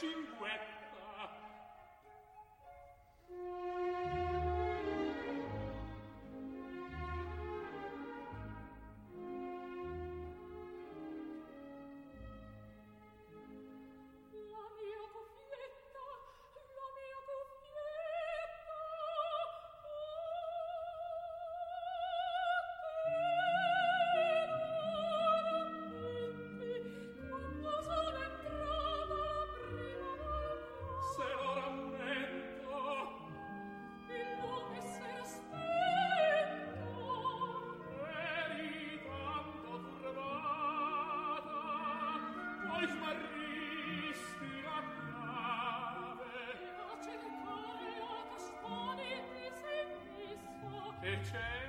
Di Shane.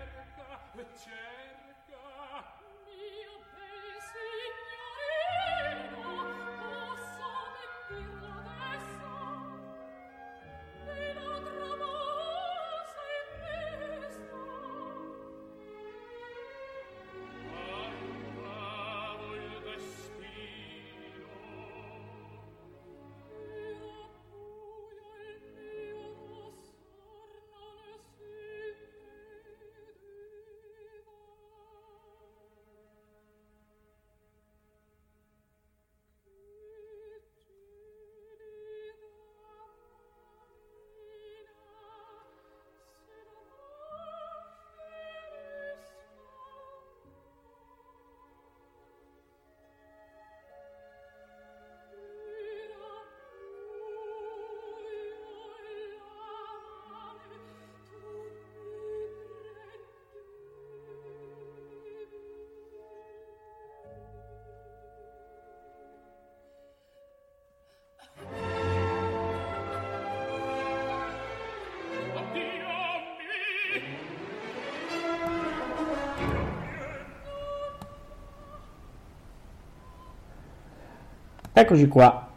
Eccoci qua,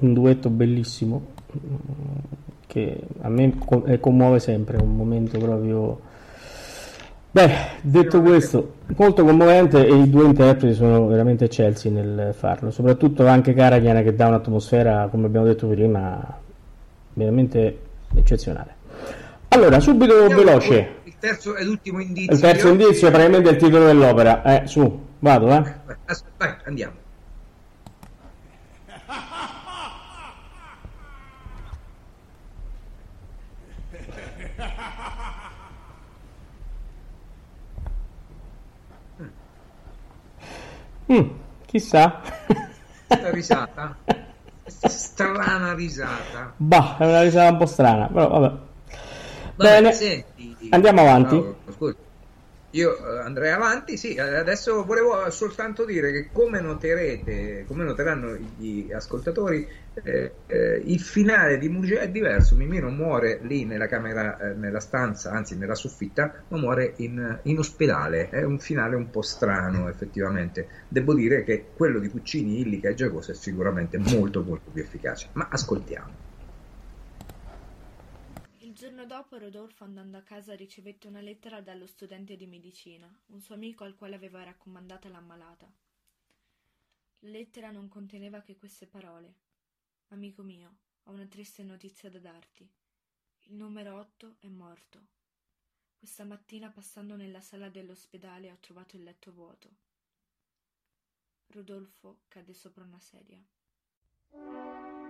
un duetto bellissimo che a me eh, commuove sempre, è un momento proprio... Beh, detto questo, molto commovente e i due interpreti sono veramente eccelsi nel farlo, soprattutto anche Karajan che dà un'atmosfera, come abbiamo detto prima, veramente eccezionale. Allora, subito veloce, Il terzo e l'ultimo indizio. il terzo indizio è praticamente il titolo dell'opera, eh, su, vado, eh. Vai, as- vai, andiamo. Mm, chissà. Questa risata. Questa strana risata. Bah, è una risata un po' strana, però vabbè. Vabbè, Bene, senti, andiamo avanti. Ascolta. Io eh, andrei avanti, sì, eh, adesso volevo soltanto dire che come noterete, come noteranno gli ascoltatori, eh, eh, il finale di Muge è diverso, Mimì non muore lì nella camera, eh, nella stanza, anzi nella soffitta, ma muore in, in ospedale, è un finale un po' strano effettivamente. Devo dire che quello di Puccini, Illica e Giacosa è sicuramente molto molto più efficace, ma ascoltiamo. Giorno dopo Rodolfo andando a casa ricevette una lettera dallo studente di medicina, un suo amico al quale aveva raccomandata l'ammalata. La lettera non conteneva che queste parole. Amico mio, ho una triste notizia da darti. Il numero 8 è morto. Questa mattina passando nella sala dell'ospedale ho trovato il letto vuoto. Rodolfo cadde sopra una sedia.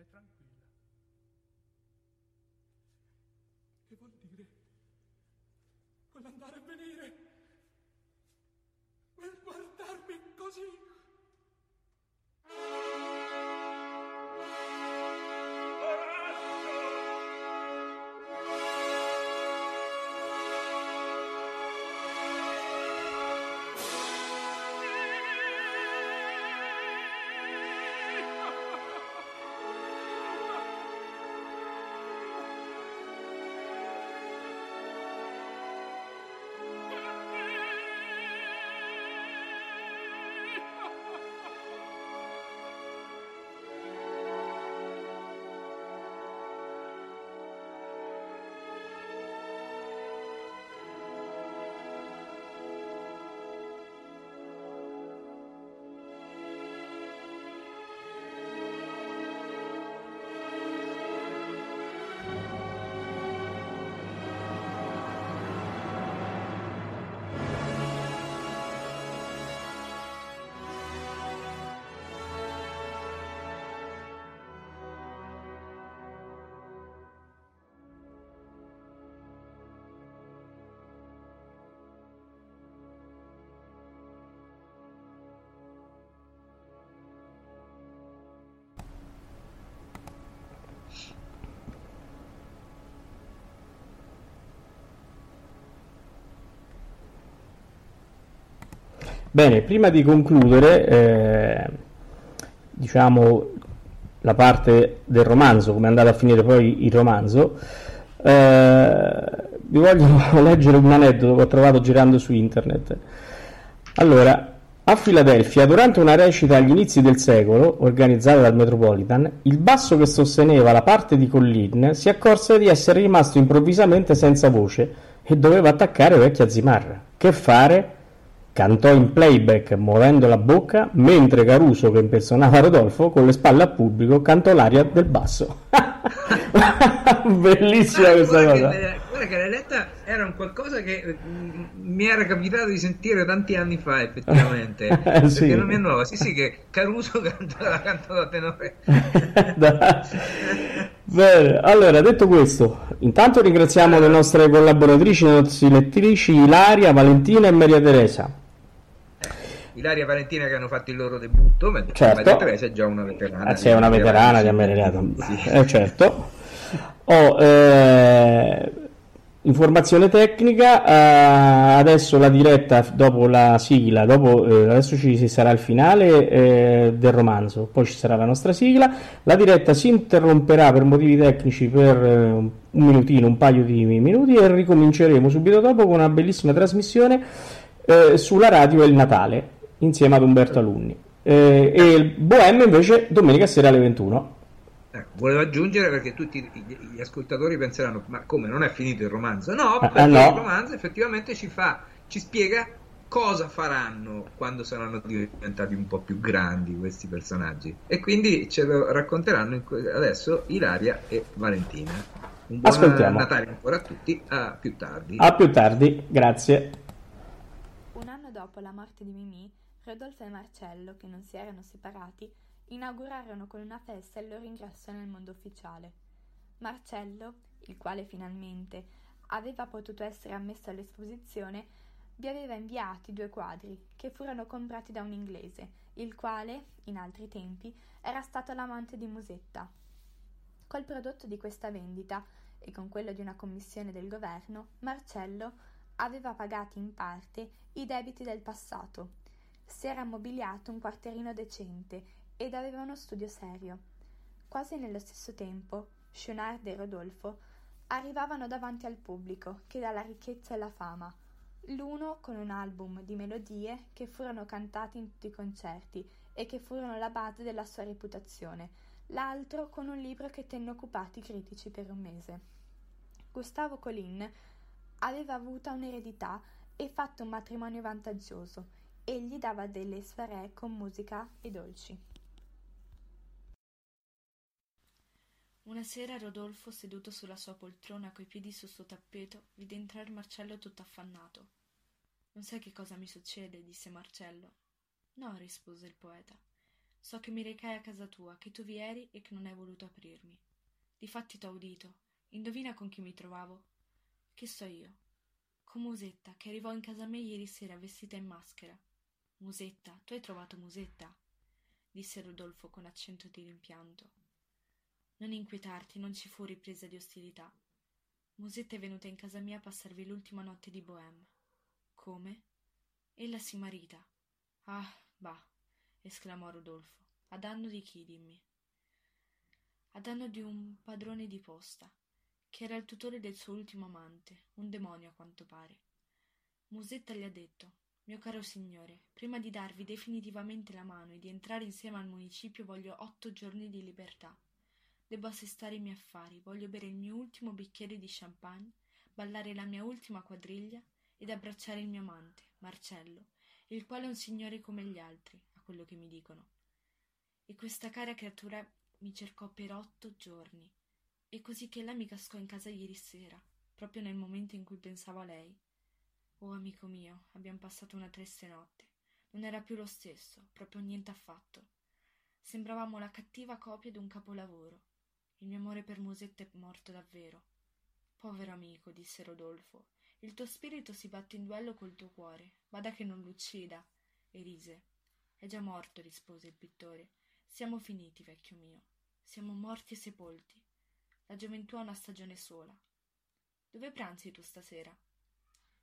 E tranquilla. Che vuol dire? Quell'andare e venire? Bene, prima di concludere, eh, diciamo la parte del romanzo, come è andato a finire poi il romanzo, eh, vi voglio leggere un aneddoto che ho trovato girando su internet. Allora, a Filadelfia, durante una recita agli inizi del secolo, organizzata dal Metropolitan, il basso che sosteneva la parte di Collin si accorse di essere rimasto improvvisamente senza voce e doveva attaccare vecchia zimarra. Che fare? Cantò in playback muovendo la bocca, mentre Caruso, che impersonava Rodolfo, con le spalle al pubblico, cantò l'aria del basso. Bellissima questa cosa. Che, guarda che l'Eletta era un qualcosa che mm, mi era capitato di sentire tanti anni fa, effettivamente. Eh, Perché sì. non mi è nuova. Sì, sì, che Caruso canta, la canta da tenore. Bene, allora detto questo, intanto ringraziamo le nostre collaboratrici, le nostre lettrici Ilaria, Valentina e Maria Teresa. Ilaria e Valentina che hanno fatto il loro debutto, mentre Certo. Maria Teresa è già una veterana. Ah, sei una veterana di Americato. Sì. Eh, certo. Ho eh, informazione tecnica, eh, adesso la diretta dopo la sigla, dopo, eh, adesso ci sarà il finale eh, del romanzo, poi ci sarà la nostra sigla, la diretta si interromperà per motivi tecnici per eh, un minutino, un paio di minuti e ricominceremo subito dopo con una bellissima trasmissione sulla radio e il Natale insieme ad Umberto Alunni. Eh, e il Bohème invece domenica sera alle 21. Ecco, volevo aggiungere perché tutti gli, ascoltatori penseranno: ma come non è finito il romanzo? No, Ah, perché ah, no. il romanzo effettivamente ci fa, ci spiega cosa faranno quando saranno diventati un po' più grandi questi personaggi. E quindi ce lo racconteranno adesso Ilaria e Valentina. Un buon Ascoltiamo. Natale ancora a tutti, a più tardi. A più tardi, grazie. Un anno dopo la morte di Mimì, Rodolfo e Marcello, che non si erano separati, inaugurarono con una festa il loro ingresso nel mondo ufficiale. Marcello, il quale finalmente aveva potuto essere ammesso all'esposizione, vi aveva inviati due quadri che furono comprati da un inglese, il quale, in altri tempi, era stato l'amante di Musetta. Col prodotto di questa vendita e con quello di una commissione del governo, Marcello aveva pagati in parte i debiti del passato. Si era mobiliato un quartierino decente ed aveva uno studio serio. Quasi nello stesso tempo, Schunard e Rodolfo arrivavano davanti al pubblico che dà la ricchezza e la fama, l'uno con un album di melodie che furono cantate in tutti i concerti e che furono la base della sua reputazione, l'altro con un libro che tenne occupati i critici per un mese. Gustavo Colin aveva avuto un'eredità e fatto un matrimonio vantaggioso. Egli dava delle soirée con musica e dolci. Una sera Rodolfo, seduto sulla sua poltrona coi piedi sul suo tappeto, vide entrare Marcello tutto affannato. Non sai che cosa mi succede? disse Marcello. No, rispose il poeta. So che mi recai a casa tua, che tu vi eri e che non hai voluto aprirmi. Difatti t'ho udito. Indovina con chi mi trovavo? Che so io? Con Musetta, che arrivò in casa me ieri sera vestita in maschera. Musetta, tu hai trovato Musetta? disse Rodolfo con accento di rimpianto. Non inquietarti, non ci fu ripresa di ostilità. Musetta è venuta in casa mia a passarvi l'ultima notte di Bohème. Come? Ella si marita. Ah, bah, esclamò Rodolfo. A danno di chi, dimmi? A danno di un padrone di posta, che era il tutore del suo ultimo amante, un demonio a quanto pare. Musetta gli ha detto mio caro signore, prima di darvi definitivamente la mano e di entrare insieme al municipio voglio otto giorni di libertà. Debbo assestare i miei affari, voglio bere il mio ultimo bicchiere di champagne, ballare la mia ultima quadriglia ed abbracciare il mio amante, Marcello, il quale è un signore come gli altri, a quello che mi dicono. E questa cara creatura mi cercò per otto giorni, e così che ella mi cascò in casa ieri sera, proprio nel momento in cui pensavo a lei. Oh, amico mio, abbiamo passato una triste notte. Non era più lo stesso, proprio niente affatto. Sembravamo la cattiva copia d'un capolavoro. Il mio amore per Musetta è morto davvero. Povero amico, disse Rodolfo, il tuo spirito si batte in duello col tuo cuore. Vada che non l'uccida. E rise. È già morto, rispose il pittore. Siamo finiti, vecchio mio. Siamo morti e sepolti. La gioventù ha una stagione sola. Dove pranzi tu stasera?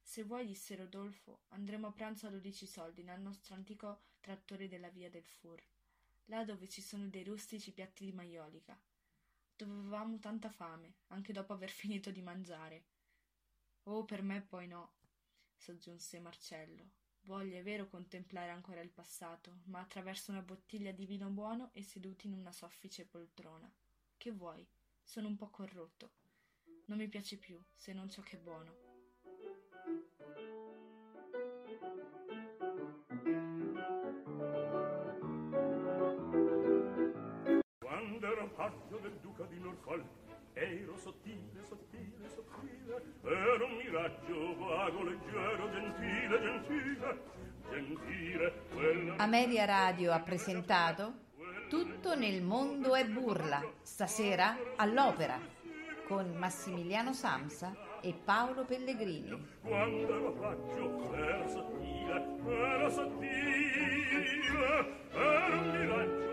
Se vuoi, disse Rodolfo, andremo a pranzo a dodici soldi nel nostro antico trattore della via del Fur, là dove ci sono dei rustici piatti di maiolica. Dove avevamo tanta fame, anche dopo aver finito di mangiare. Oh, per me poi no, soggiunse Marcello. Voglio, è vero, contemplare ancora il passato, ma attraverso una bottiglia di vino buono e seduti in una soffice poltrona. Che vuoi? Sono un po' corrotto. Non mi piace più, se non ciò che è buono. taglio del duca di Norfolk. Ero sottile, sottile, sottile ero un miraggio vago, leggero, gentile, gentile. Gentile quella... Ameria Radio ha presentato Tutto nel mondo è burla. Stasera all'opera con Massimiliano Samsa e Paolo Pellegrini. Quando ero faccio era sottile, era sottile era un miraggio